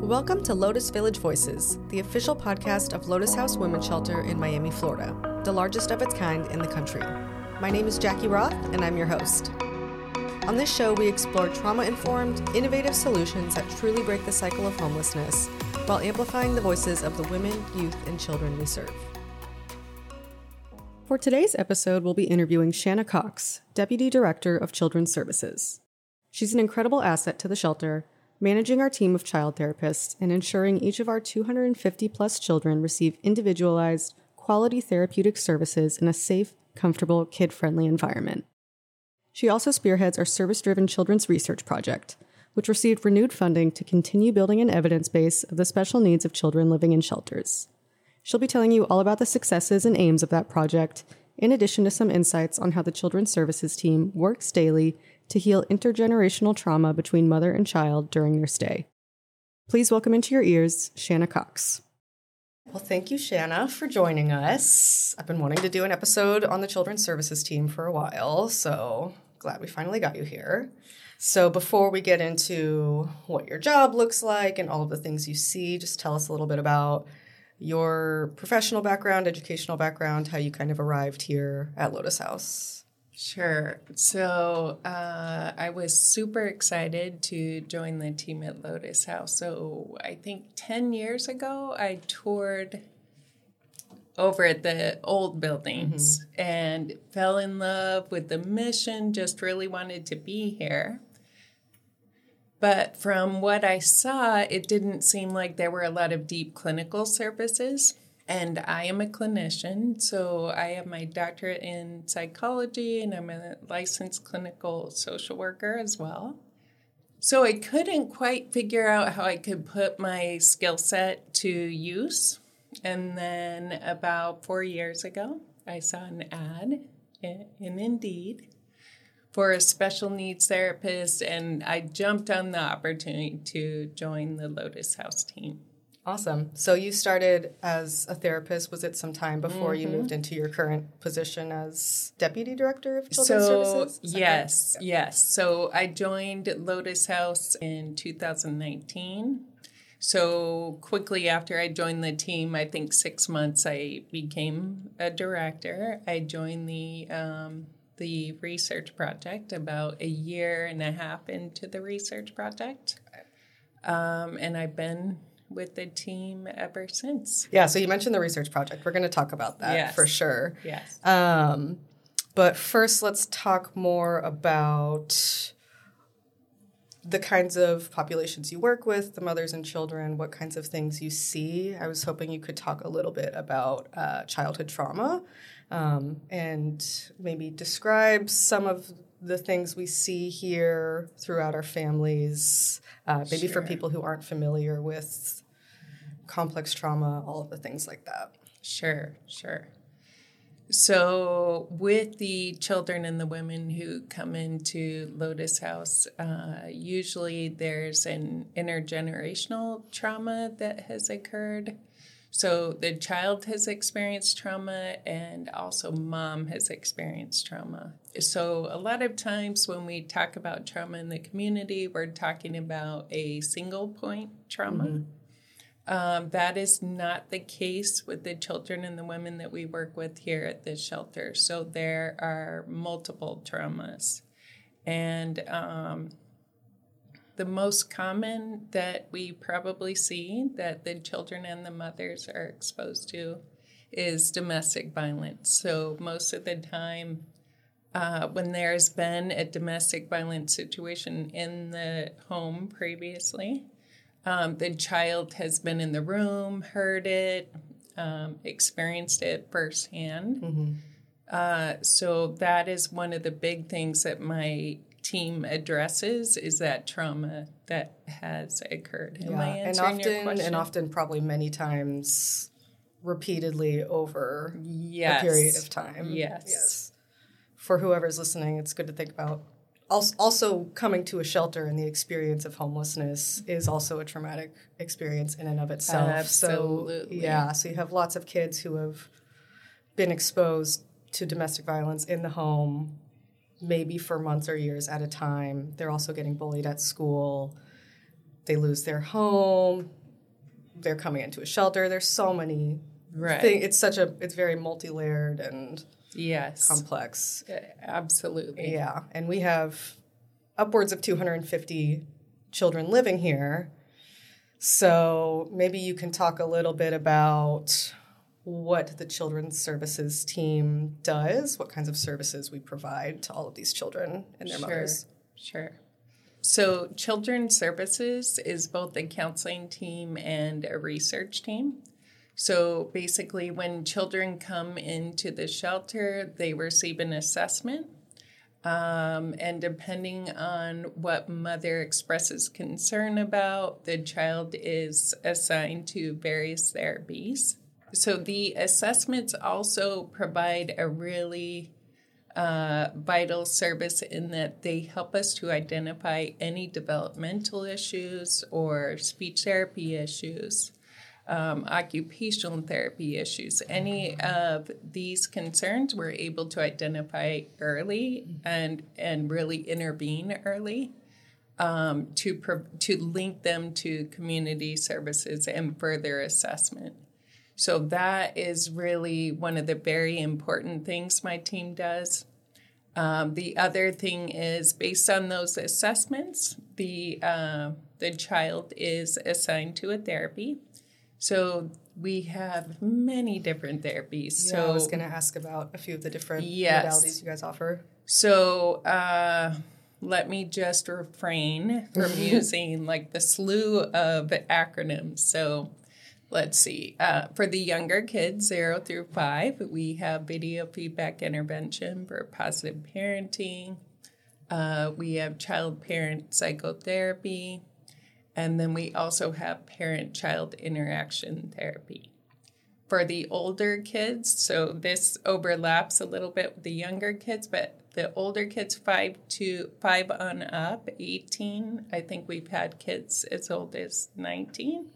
Welcome to Lotus Village Voices, the official podcast of Lotus House Women's Shelter in Miami, Florida, the largest of its kind in the country. My name is Jackie Roth, and I'm your host. On this show, we explore trauma informed, innovative solutions that truly break the cycle of homelessness while amplifying the voices of the women, youth, and children we serve. For today's episode, we'll be interviewing Shanna Cox, Deputy Director of Children's Services. She's an incredible asset to the shelter, managing our team of child therapists and ensuring each of our 250 plus children receive individualized, quality therapeutic services in a safe, comfortable, kid friendly environment. She also spearheads our service driven children's research project, which received renewed funding to continue building an evidence base of the special needs of children living in shelters. She'll be telling you all about the successes and aims of that project, in addition to some insights on how the Children's Services team works daily to heal intergenerational trauma between mother and child during their stay. Please welcome into your ears Shanna Cox. Well, thank you, Shanna, for joining us. I've been wanting to do an episode on the Children's Services team for a while, so glad we finally got you here. So, before we get into what your job looks like and all of the things you see, just tell us a little bit about your professional background, educational background, how you kind of arrived here at Lotus House. Sure. So uh, I was super excited to join the team at Lotus House. So I think 10 years ago, I toured over at the old buildings mm-hmm. and fell in love with the mission, just really wanted to be here. But from what I saw, it didn't seem like there were a lot of deep clinical services and I am a clinician. So I have my doctorate in psychology and I'm a licensed clinical social worker as well. So I couldn't quite figure out how I could put my skill set to use. And then about four years ago, I saw an ad in, in Indeed for a special needs therapist, and I jumped on the opportunity to join the Lotus House team. Awesome. So you started as a therapist. Was it some time before mm-hmm. you moved into your current position as deputy director of children's so, services? Yes, yes. So I joined Lotus House in 2019. So quickly after I joined the team, I think six months, I became a director. I joined the um, the research project about a year and a half into the research project, um, and I've been with the team ever since. Yeah, so you mentioned the research project. We're going to talk about that yes. for sure. Yes. Um, but first, let's talk more about the kinds of populations you work with, the mothers and children, what kinds of things you see. I was hoping you could talk a little bit about uh, childhood trauma um, and maybe describe some of the things we see here throughout our families, uh, maybe sure. for people who aren't familiar with complex trauma, all of the things like that. Sure, sure. So, with the children and the women who come into Lotus House, uh, usually there's an intergenerational trauma that has occurred. So the child has experienced trauma and also mom has experienced trauma. So a lot of times when we talk about trauma in the community, we're talking about a single point trauma. Mm-hmm. Um, that is not the case with the children and the women that we work with here at the shelter. So there are multiple traumas. And um, the most common that we probably see that the children and the mothers are exposed to is domestic violence. So, most of the time, uh, when there's been a domestic violence situation in the home previously, um, the child has been in the room, heard it, um, experienced it firsthand. Mm-hmm. Uh, so that is one of the big things that my team addresses is that trauma that has occurred. Am yeah. and often, and often, probably many times, repeatedly over yes. a period of time. Yes. Yes. For whoever's listening, it's good to think about. Also, coming to a shelter and the experience of homelessness is also a traumatic experience in and of itself. Absolutely. So, yeah. So you have lots of kids who have been exposed to domestic violence in the home maybe for months or years at a time. They're also getting bullied at school. they lose their home, they're coming into a shelter. There's so many Right. things. It's such a it's very multi-layered and Yes. complex. Uh, absolutely. Yeah, and we have upwards of 250 children living here. So maybe you can talk a little bit about what the Children's Services team does, what kinds of services we provide to all of these children and their Sure. mothers. Sure. So, Children's Services is both a counseling team and a research team. So, basically, when children come into the shelter, they receive an assessment. Um, and depending on what mother expresses concern about, the child is assigned to various therapies. So, the assessments also provide a really uh, vital service in that they help us to identify any developmental issues or speech therapy issues, um, occupational therapy issues. Any of these concerns we're able to identify early and and really intervene early um, to pro- to link them to community services and further assessment. So that is really one of the very important things my team does. Um, the other thing is based on those assessments, the uh, the child is assigned to a therapy. So we have many different therapies. Yeah, so I was going to ask about a few of the different Yes. modalities you guys offer. So uh, let me just refrain from using like the slew of acronyms. So let's see. Uh, for the younger kids, zero through five, we have video feedback intervention for positive parenting. Uh, we have child parent psychotherapy. And then we also have parent child interaction therapy for the older kids. So this overlaps a little bit with the younger kids, but the older kids, five to five on up, 18, I think we've had kids as old as 19,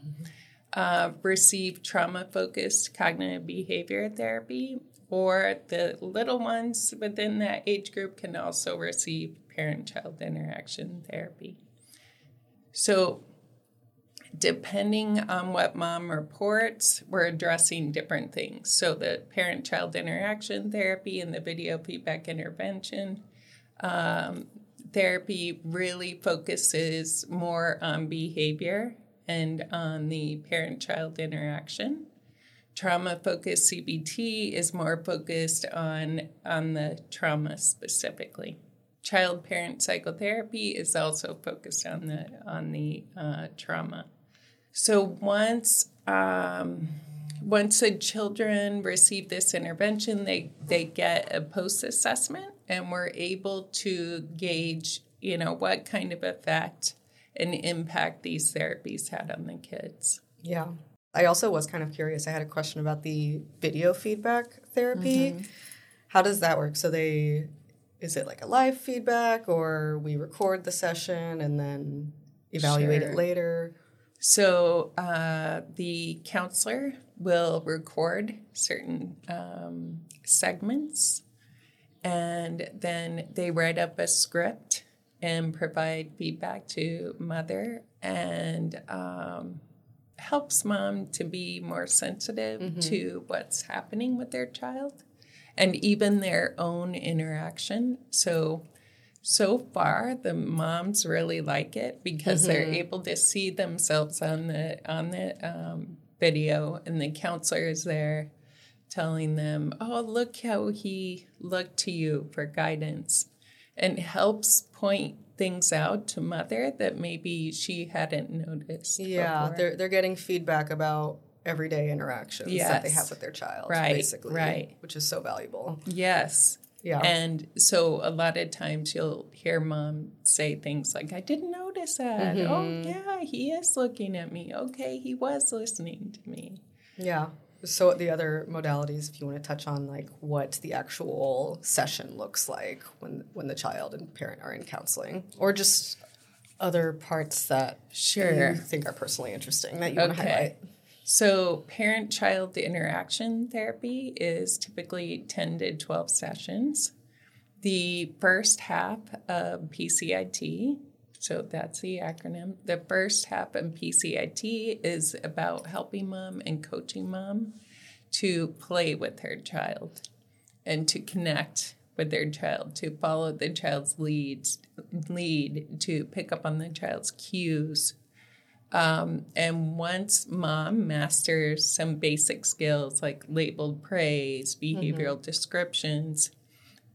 uh, receive trauma focused cognitive behavior therapy. Or the little ones within that age group can also receive parent child interaction therapy. So depending on what mom reports, we're addressing different things. So, the parent child interaction therapy and the video feedback intervention um, therapy really focuses more on behavior and on the parent child interaction. Trauma focused CBT is more focused on, on the trauma specifically child parent psychotherapy is also focused on the on the uh, trauma. So once um, once the children receive this intervention, they they get a post assessment, and we're able to gauge, you know, what kind of effect and impact these therapies had on the kids. Yeah. I also was kind of curious. I had a question about the video feedback therapy. How does that work? So they is it like a live feedback or we record the session and then evaluate Sure. it later? So uh, the counselor will record certain um, segments, and then they write up a script and provide feedback to mother and um, helps mom to be more sensitive to what's happening with their child and even their own interaction. So so far the moms really like it because they're able to see themselves on the on the um, video and the counselor is there telling them oh look how he looked to you for guidance and helps point things out to mother that maybe she hadn't noticed Yeah, before. they're they're getting feedback about everyday interactions that they have with their child, Right, basically, right. which is so valuable. yes Yeah. And so a lot of times you'll hear mom say things like, I didn't notice that. Oh, mm-hmm. yeah, he is looking at me. Okay, he was listening to me. Yeah. So the other modalities, if you want to touch on like what the actual session looks like when when the child and parent are in counseling, or just other parts that Sure. you think are personally interesting that you want to Okay. highlight. So, parent child interaction therapy is typically 10 to 12 sessions. The first half of PCIT So that's the acronym. The first half of PCIT is about helping mom and coaching mom to play with her child and to connect with their child, to follow the child's leads, lead, to pick up on the child's cues. Um, and once mom masters some basic skills like labeled praise, behavioral mm-hmm. descriptions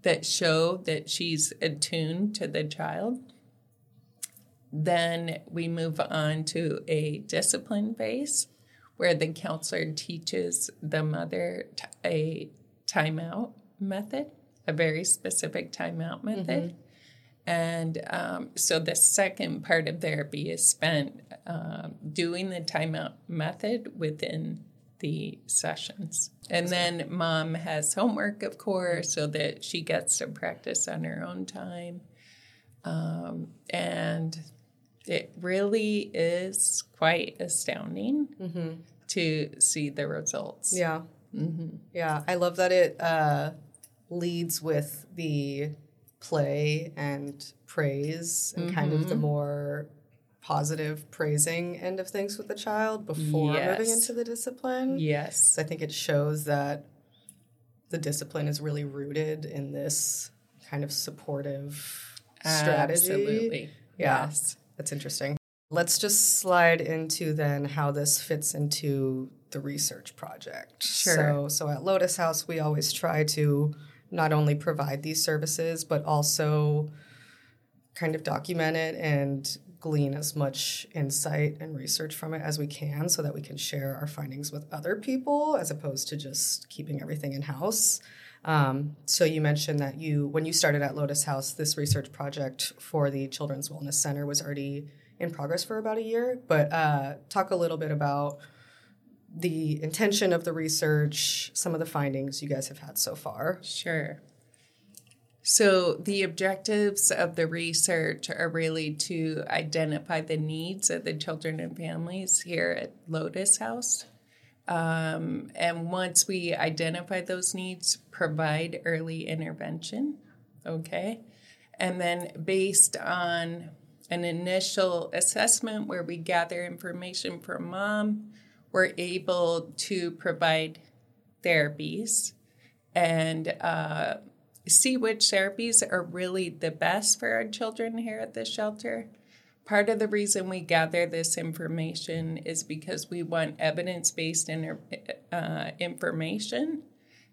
that show that she's attuned to the child, then we move on to a discipline phase where the counselor teaches the mother t- a timeout method, a very specific timeout method. Mm-hmm. And um, so the second part of therapy is spent uh, doing the timeout method within the sessions. And then mom has homework, of course, so that she gets to practice on her own time. Um, and it really is quite astounding mm-hmm. to see the results. Yeah. Mm-hmm. Yeah. I love that it uh, leads with the play and praise and mm-hmm. kind of the mm-hmm. more positive praising end of things with the child before yes. moving into the discipline. Yes. I think it shows that the discipline is really rooted in this kind of supportive strategy. Absolutely. Yeah. Yes. That's interesting. Let's just slide into then how this fits into the research project. Sure. So, so at Lotus House, we always try to not only provide these services, but also kind of document it and glean as much insight and research from it as we can so that we can share our findings with other people as opposed to just keeping everything in house. Um, so you mentioned that you, when you started at Lotus House, this research project for the Children's Wellness Center was already in progress for about a year. But uh, talk a little bit about the intention of the research, some of the findings you guys have had so far. Sure. So, the objectives of the research are really to identify the needs of the children and families here at Lotus House um, and once we identify those needs, provide early intervention. Okay. And then, based on an initial assessment where we gather information from mom, we're able to provide therapies and uh, see which therapies are really the best for our children here at the shelter Part of the reason we gather this information is because we want evidence based uh, information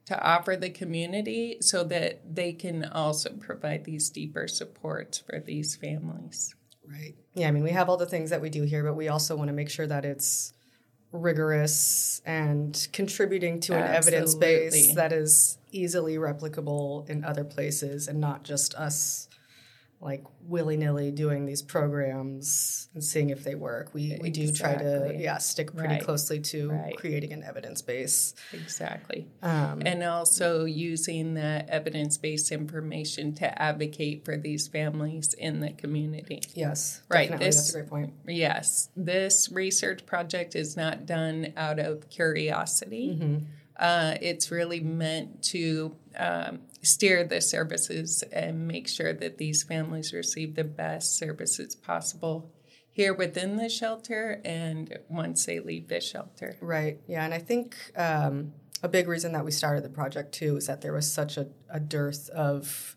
to offer the community so that they can also provide these deeper supports for these families. Right. Yeah, I mean, we have all the things that we do here, but we also want to make sure that it's rigorous and contributing to an Absolutely. evidence base that is easily replicable in other places and not just us like willy nilly doing these programs and seeing if they work. We we do try to yeah stick pretty right. closely to right. creating an evidence base. Exactly, um, and also using the evidence based information to advocate for these families in the community. Yes, right. This, That's a great point. Yes, this research project is not done out of curiosity. Mm-hmm. Uh, it's really meant to um, steer the services and make sure that these families receive the best services possible here within the shelter and once they leave the shelter. Right. Yeah. And I think um, a big reason that we started the project too is that there was such a, a dearth of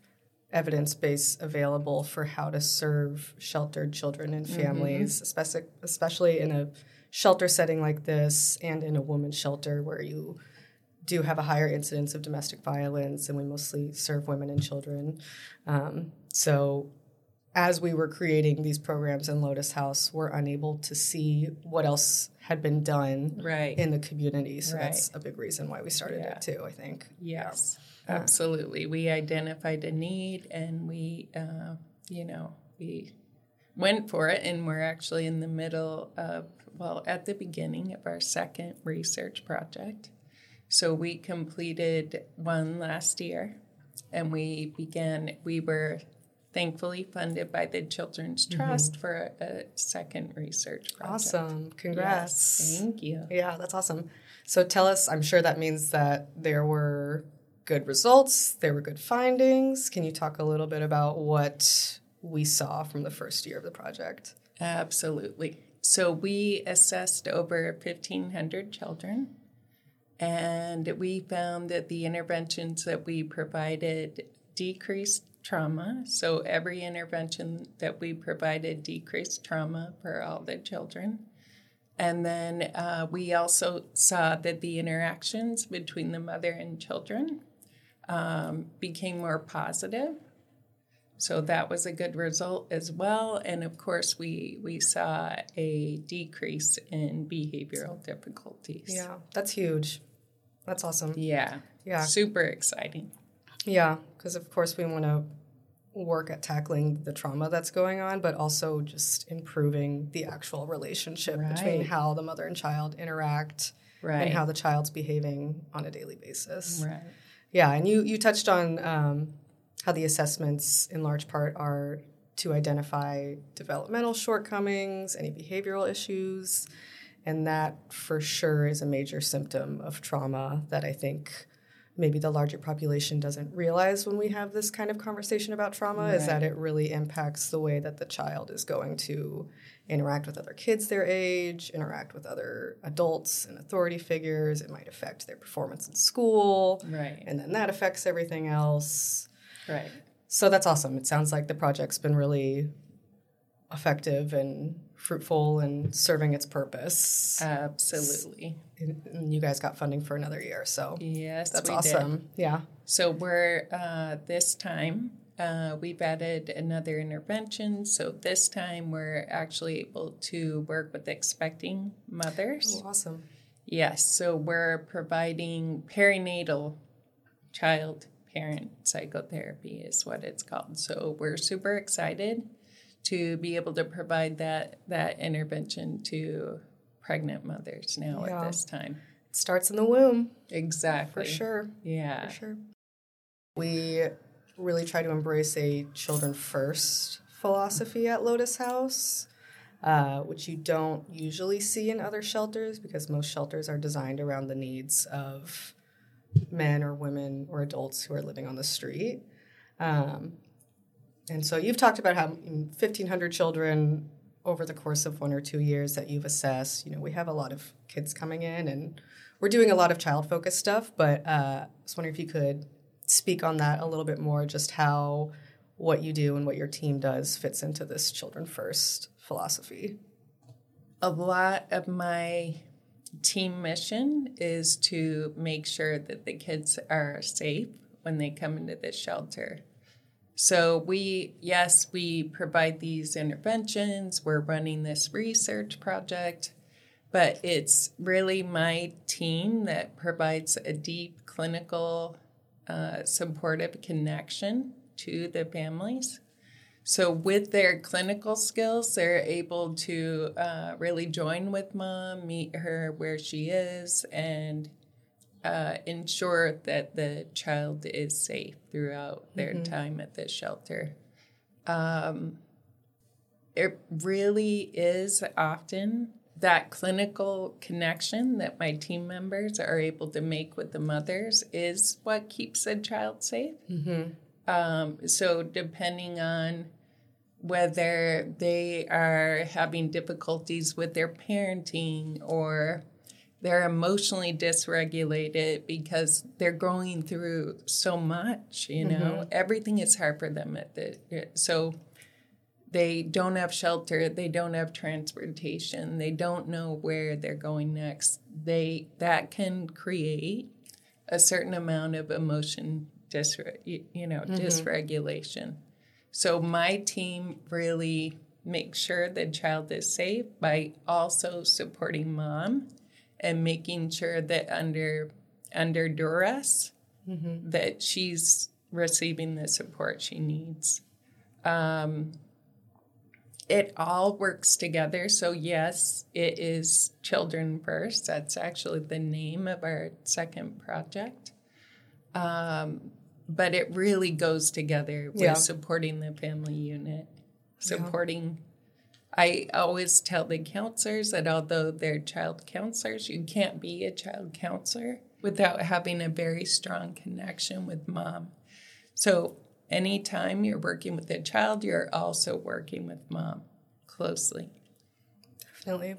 evidence base available for how to serve sheltered children and mm-hmm. families, mm-hmm. especially, especially in a shelter setting like this and in a woman's shelter where you do have a higher incidence of domestic violence, and we mostly serve women and children. Um, so, as we were creating these programs in Lotus House, we're unable to see what else had been done right. in the community. So right. that's a big reason why we started yeah. it too. I think. Yes, yeah. absolutely. We identified a need, and we, uh, you know, we went for it, and we're actually in the middle of well, at the beginning of our second research project. So we completed one last year and we began, we were thankfully funded by the Children's mm-hmm. Trust mm-hmm. for a, a, second research project. Awesome. Congrats. Yes, thank you. Yeah, that's awesome. So tell us, I'm sure that means that there were good results, there were good findings. Can you talk a little bit about what we saw from the first year of the project? Absolutely. So we assessed over 1,500 children, and we found that the interventions that we provided decreased trauma. So every intervention that we provided decreased trauma for all the children. And then uh, we also saw that the interactions between the mother and children um, became more positive. So that was a good result as well. And of course, we, we saw a decrease in behavioral difficulties. Yeah, that's huge. That's awesome. Yeah. Yeah. Super exciting. Yeah, because of course we want to work at tackling the trauma that's going on, but also just improving the actual relationship right. between how the mother and child interact right. and how the child's behaving on a daily basis. Right. Yeah, and you you touched on um, how the assessments, in large part, are to identify developmental shortcomings, any behavioral issues, and that for sure is a major symptom of trauma that I think maybe the larger population doesn't realize when we have this kind of conversation about trauma right. is that it really impacts the way that the child is going to interact with other kids their age, interact with other adults and authority figures. It might affect their performance in school. Right. And then that affects everything else. Right. So that's awesome. It sounds like the project's been really effective and fruitful and serving its purpose. Absolutely. And you guys got funding for another year, so yes, that's awesome. Did. Yeah. So we're uh, this time uh, we've added another intervention. So this time we're actually able to work with expecting mothers. Oh, awesome. Yes. So we're providing perinatal child parent psychotherapy is what it's called. So we're super excited to be able to provide that that intervention to pregnant mothers now yeah. at this time. It starts in the womb. Exactly. For sure. Yeah. For sure. We really try to embrace a children first philosophy at Lotus House, uh, which you don't usually see in other shelters because most shelters are designed around the needs of men or women or adults who are living on the street. Um, and so you've talked about how 1,500 children over the course of one or two years that you've assessed. You know, we have a lot of kids coming in and we're doing a lot of child focused stuff, but uh, I was wondering if you could speak on that a little bit more, just how what you do and what your team does fits into this children first philosophy. A lot of my team mission is to make sure that the kids are safe when they come into the shelter. So, we, yes, we provide these interventions, we're running this research project, but it's really my team that provides a deep clinical uh, supportive connection to the families. So, with their clinical skills, they're able to uh, really join with mom, meet her where she is, and uh, ensure that the child is safe throughout their mm-hmm. time at the shelter. Um, it really is often that clinical connection that my team members are able to make with the mothers is what keeps a child safe. Mm-hmm. Um, so, depending on whether they are having difficulties with their parenting or they're emotionally dysregulated because they're going through so much you know mm-hmm. everything is hard for them at the so they don't have shelter they don't have transportation they don't know where they're going next they that can create a certain amount of emotion dysre- you know mm-hmm. dysregulation so my team really makes sure the child is safe by also supporting mom and making sure that under under duress mm-hmm. that she's receiving the support she needs. Um, it all works together. So yes, it is children first. That's actually the name of our second project. Um, but it really goes together with yeah. supporting the family unit, supporting I always tell the counselors that although they're child counselors, you can't be a child counselor without having a very strong connection with mom. So anytime you're working with a child, you're also working with mom closely. Definitely.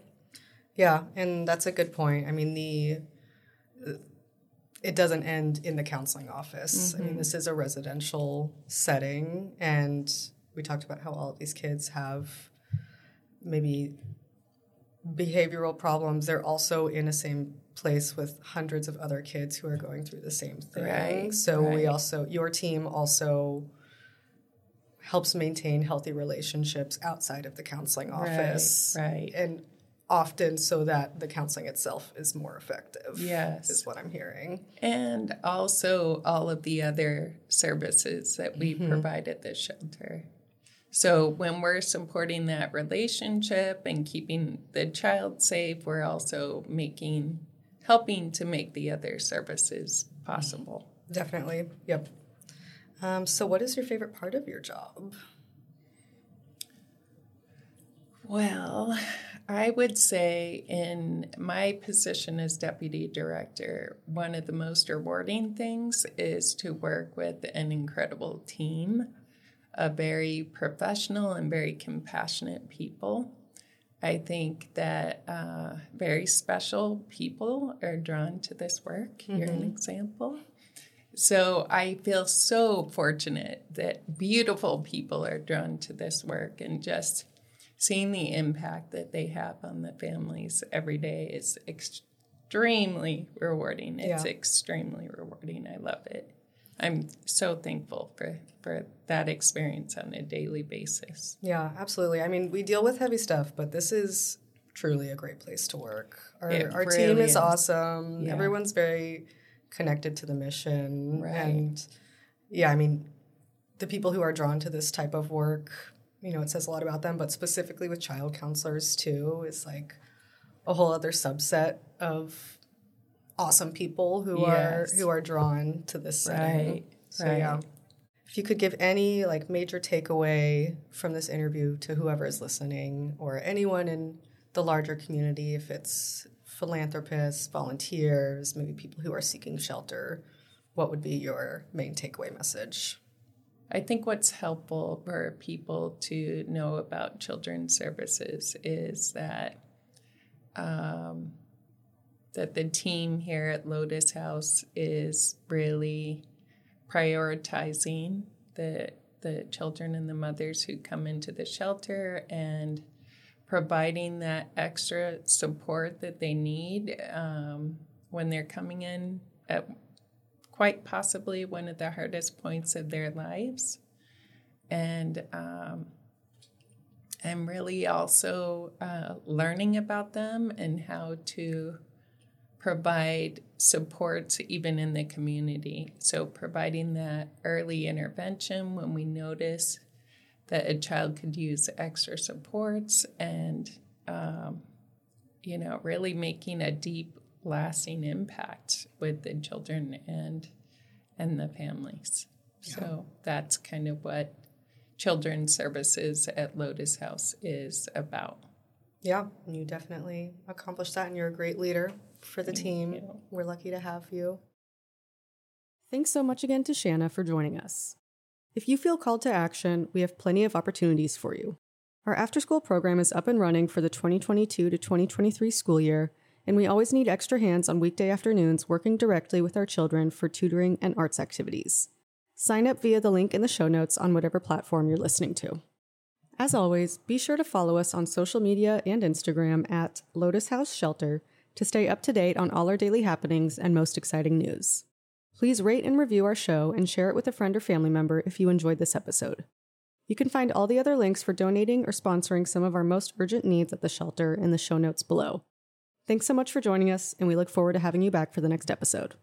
Yeah, and that's a good point. I mean, the it doesn't end in the counseling office. Mm-hmm. I mean, this is a residential setting, and we talked about how all of these kids have maybe behavioral problems. They're also in a same place with hundreds of other kids who are going through the same thing. Right, so right. we also, your team also helps maintain healthy relationships outside of the counseling office. Right. right. And often so that the counseling itself is more effective. Yes. Is what I'm hearing. And also all of the other services that we mm-hmm. provide at the shelter. So when we're supporting that relationship and keeping the child safe, we're also making helping to make the other services possible. Definitely. Yep. Um, so what is your favorite part of your job? Well, I would say, in my position as deputy director, one of the most rewarding things is to work with an incredible team of very professional and very compassionate people. I think that uh, very special people are drawn to this work. Mm-hmm. You're an example. So I feel so fortunate that beautiful people are drawn to this work and just seeing the impact that they have on the families every day is extremely rewarding. It's yeah. extremely rewarding. I love it. I'm so thankful for for that experience on a daily basis. Yeah, absolutely. I mean, we deal with heavy stuff, but this is truly a great place to work. Our, our team is, is. awesome. Yeah. Everyone's very connected to the mission. Right. And yeah, I mean, the people who are drawn to this type of work you know, it says a lot about them, but specifically with child counselors too, is like a whole other subset of awesome people who yes. are who are drawn to this setting. Right. So right. yeah. If you could give any like major takeaway from this interview to whoever is listening or anyone in the larger community, if it's philanthropists, volunteers, maybe people who are seeking shelter, what would be your main takeaway message? I think what's helpful for people to know about children's services is that um, that the team here at Lotus House is really prioritizing the the children and the mothers who come into the shelter and providing that extra support that they need um, when they're coming in at quite possibly one of the hardest points of their lives. And um, I'm really also uh, learning about them and how to provide supports even in the community. So, providing that early intervention when we notice that a child could use extra supports and, um, you know, really making a deep lasting impact with the children and and the families. Yeah. So that's kind of what children's services at Lotus House is about. Yeah, you definitely accomplished that, and you're a great leader for the Thank team. You. We're lucky to have you. Thanks so much again to Shanna for joining us. If you feel called to action, we have plenty of opportunities for you. Our after school program is up and running for the 2022 to 2023 school year and we always need extra hands on weekday afternoons working directly with our children for tutoring and arts activities. Sign up via the link in the show notes on whatever platform you're listening to. As always, be sure to follow us on social media and Instagram at Lotus House Shelter to stay up to date on all our daily happenings and most exciting news. Please rate and review our show and share it with a friend or family member if you enjoyed this episode. You can find all the other links for donating or sponsoring some of our most urgent needs at the shelter in the show notes below. Thanks so much for joining us, and we look forward to having you back for the next episode.